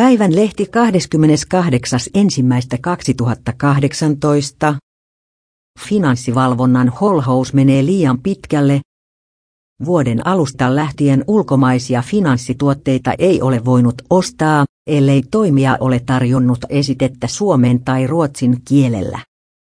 Päivän lehti 28.1.2018. Finanssivalvonnan holhous menee liian pitkälle. Vuoden alusta lähtien ulkomaisia finanssituotteita ei ole voinut ostaa, ellei toimija ole tarjonnut esitettä suomen tai ruotsin kielellä.